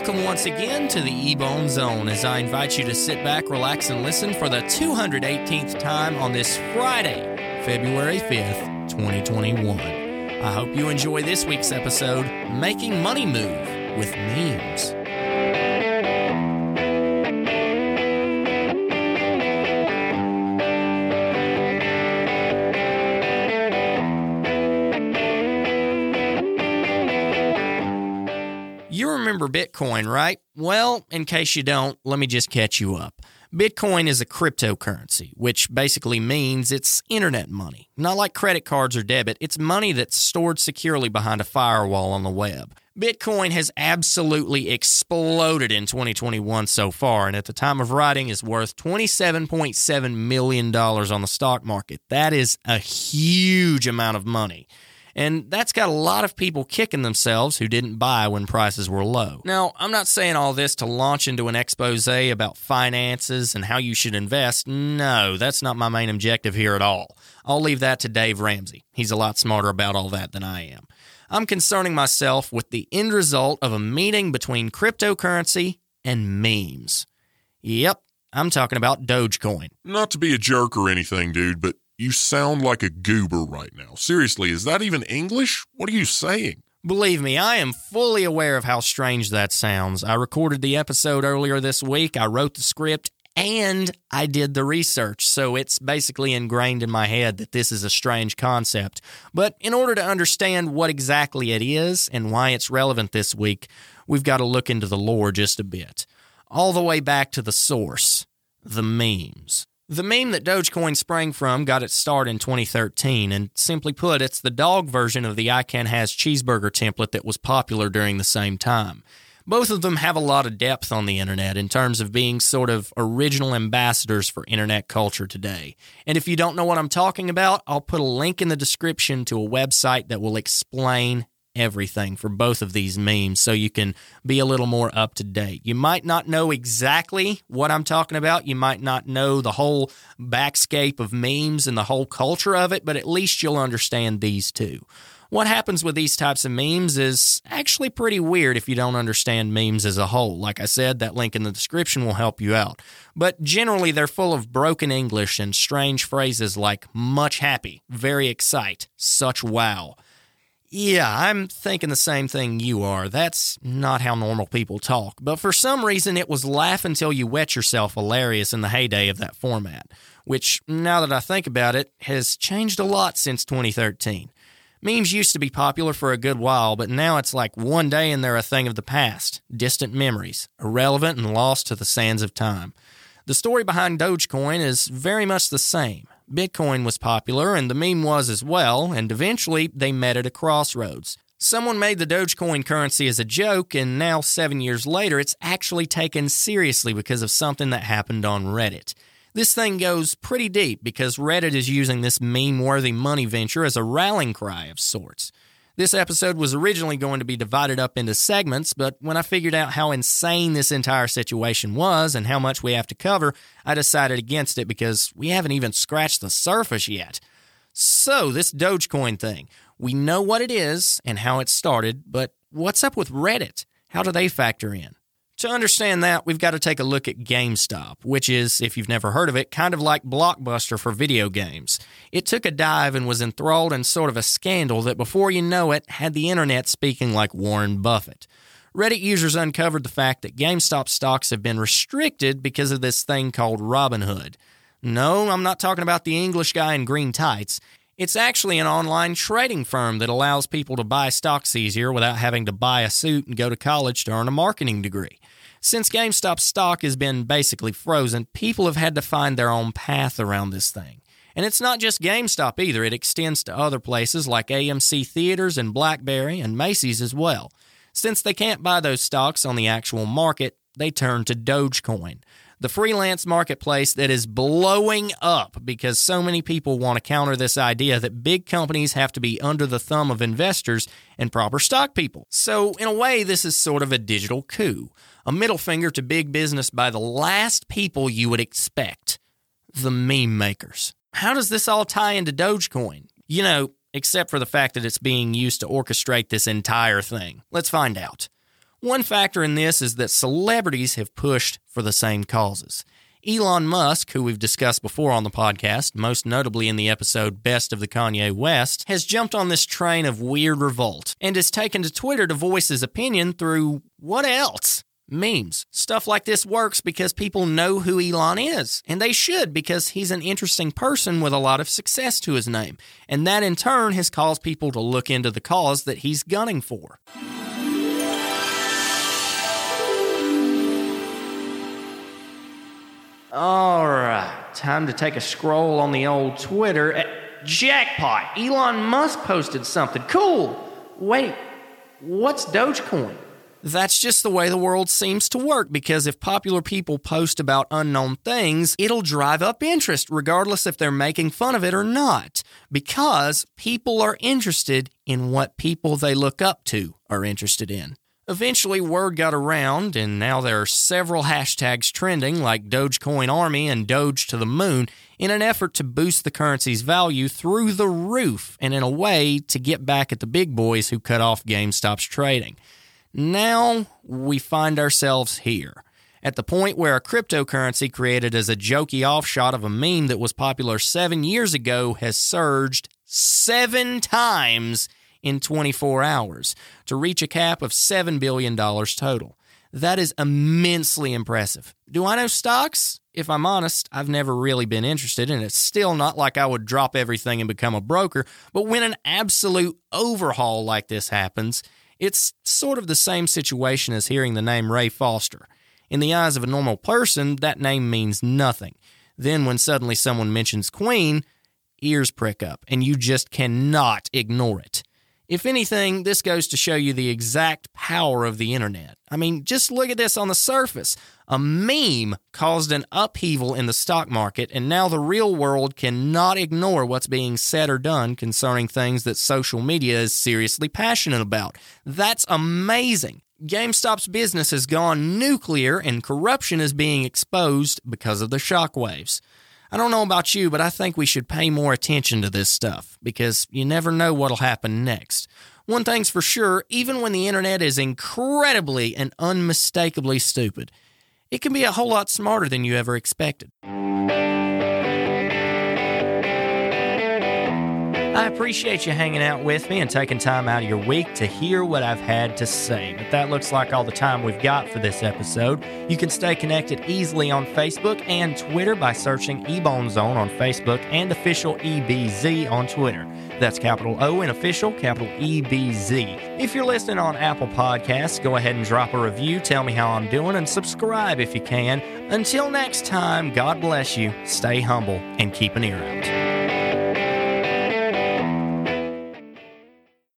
Welcome once again to the E-Bone Zone as I invite you to sit back, relax, and listen for the 218th time on this Friday, February 5th, 2021. I hope you enjoy this week's episode, Making Money Move with Memes. You remember Bitcoin, right? Well, in case you don't, let me just catch you up. Bitcoin is a cryptocurrency, which basically means it's internet money. Not like credit cards or debit, it's money that's stored securely behind a firewall on the web. Bitcoin has absolutely exploded in 2021 so far, and at the time of writing is worth $27.7 million on the stock market. That is a huge amount of money. And that's got a lot of people kicking themselves who didn't buy when prices were low. Now, I'm not saying all this to launch into an expose about finances and how you should invest. No, that's not my main objective here at all. I'll leave that to Dave Ramsey. He's a lot smarter about all that than I am. I'm concerning myself with the end result of a meeting between cryptocurrency and memes. Yep, I'm talking about Dogecoin. Not to be a jerk or anything, dude, but you sound like a goober right now. Seriously, is that even English? What are you saying? Believe me, I am fully aware of how strange that sounds. I recorded the episode earlier this week, I wrote the script, and I did the research, so it's basically ingrained in my head that this is a strange concept. But in order to understand what exactly it is and why it's relevant this week, we've got to look into the lore just a bit. All the way back to the source the memes. The meme that Dogecoin sprang from got its start in 2013, and simply put, it's the dog version of the I Can Haz Cheezburger template that was popular during the same time. Both of them have a lot of depth on the internet in terms of being sort of original ambassadors for internet culture today. And if you don't know what I'm talking about, I'll put a link in the description to a website that will explain everything for both of these memes so you can be a little more up to date. You might not know exactly what I'm talking about. You might not know the whole backscape of memes and the whole culture of it, but at least you'll understand these two. What happens with these types of memes is actually pretty weird if you don't understand memes as a whole. Like I said, that link in the description will help you out. But generally, they're full of broken English and strange phrases like much happy, very excite, such wow. Yeah, I'm thinking the same thing you are. That's not how normal people talk. But for some reason, it was laugh until you wet yourself hilarious in the heyday of that format, which, now that I think about it, has changed a lot since 2013. Memes used to be popular for a good while, but now it's like one day and they're a thing of the past, distant memories, irrelevant and lost to the sands of time. The story behind Dogecoin is very much the same. Bitcoin was popular, and the meme was as well, and eventually they met at a crossroads. Someone made the Dogecoin currency as a joke, and now, seven years later, it's actually taken seriously because of something that happened on Reddit. This thing goes pretty deep because Reddit is using this meme worthy money venture as a rallying cry of sorts. This episode was originally going to be divided up into segments, but when I figured out how insane this entire situation was and how much we have to cover, I decided against it because we haven't even scratched the surface yet. So, this Dogecoin thing, we know what it is and how it started, but what's up with Reddit? How do they factor in? To understand that, we've got to take a look at GameStop, which is, if you've never heard of it, kind of like Blockbuster for video games. It took a dive and was enthralled in sort of a scandal that, before you know it, had the internet speaking like Warren Buffett. Reddit users uncovered the fact that GameStop stocks have been restricted because of this thing called Robinhood. No, I'm not talking about the English guy in green tights. It's actually an online trading firm that allows people to buy stocks easier without having to buy a suit and go to college to earn a marketing degree. Since GameStop stock has been basically frozen, people have had to find their own path around this thing. And it's not just GameStop either, it extends to other places like AMC Theaters and Blackberry and Macy's as well. Since they can't buy those stocks on the actual market, they turn to Dogecoin the freelance marketplace that is blowing up because so many people want to counter this idea that big companies have to be under the thumb of investors and proper stock people. So, in a way, this is sort of a digital coup, a middle finger to big business by the last people you would expect the meme makers. How does this all tie into Dogecoin? You know, except for the fact that it's being used to orchestrate this entire thing. Let's find out. One factor in this is that celebrities have pushed for the same causes. Elon Musk, who we've discussed before on the podcast, most notably in the episode Best of the Kanye West, has jumped on this train of weird revolt and has taken to Twitter to voice his opinion through what else? Memes. Stuff like this works because people know who Elon is, and they should because he's an interesting person with a lot of success to his name. And that in turn has caused people to look into the cause that he's gunning for. All right, time to take a scroll on the old Twitter. Uh, jackpot! Elon Musk posted something. Cool! Wait, what's Dogecoin? That's just the way the world seems to work because if popular people post about unknown things, it'll drive up interest regardless if they're making fun of it or not. Because people are interested in what people they look up to are interested in. Eventually, word got around, and now there are several hashtags trending like Dogecoin Army and Doge to the Moon in an effort to boost the currency's value through the roof and in a way to get back at the big boys who cut off GameStop's trading. Now we find ourselves here. At the point where a cryptocurrency created as a jokey offshot of a meme that was popular seven years ago has surged seven times in 24 hours to reach a cap of $7 billion total. That is immensely impressive. Do I know stocks? If I'm honest, I've never really been interested, and it's still not like I would drop everything and become a broker. But when an absolute overhaul like this happens, it's sort of the same situation as hearing the name Ray Foster. In the eyes of a normal person, that name means nothing. Then, when suddenly someone mentions Queen, ears prick up, and you just cannot ignore it. If anything, this goes to show you the exact power of the internet. I mean, just look at this on the surface. A meme caused an upheaval in the stock market, and now the real world cannot ignore what's being said or done concerning things that social media is seriously passionate about. That's amazing. GameStop's business has gone nuclear, and corruption is being exposed because of the shockwaves. I don't know about you, but I think we should pay more attention to this stuff because you never know what'll happen next. One thing's for sure even when the internet is incredibly and unmistakably stupid, it can be a whole lot smarter than you ever expected. I appreciate you hanging out with me and taking time out of your week to hear what I've had to say. But that looks like all the time we've got for this episode. You can stay connected easily on Facebook and Twitter by searching Ebone Zone on Facebook and official EBZ on Twitter. That's capital O in official, capital EBZ. If you're listening on Apple Podcasts, go ahead and drop a review, tell me how I'm doing, and subscribe if you can. Until next time, God bless you, stay humble, and keep an ear out.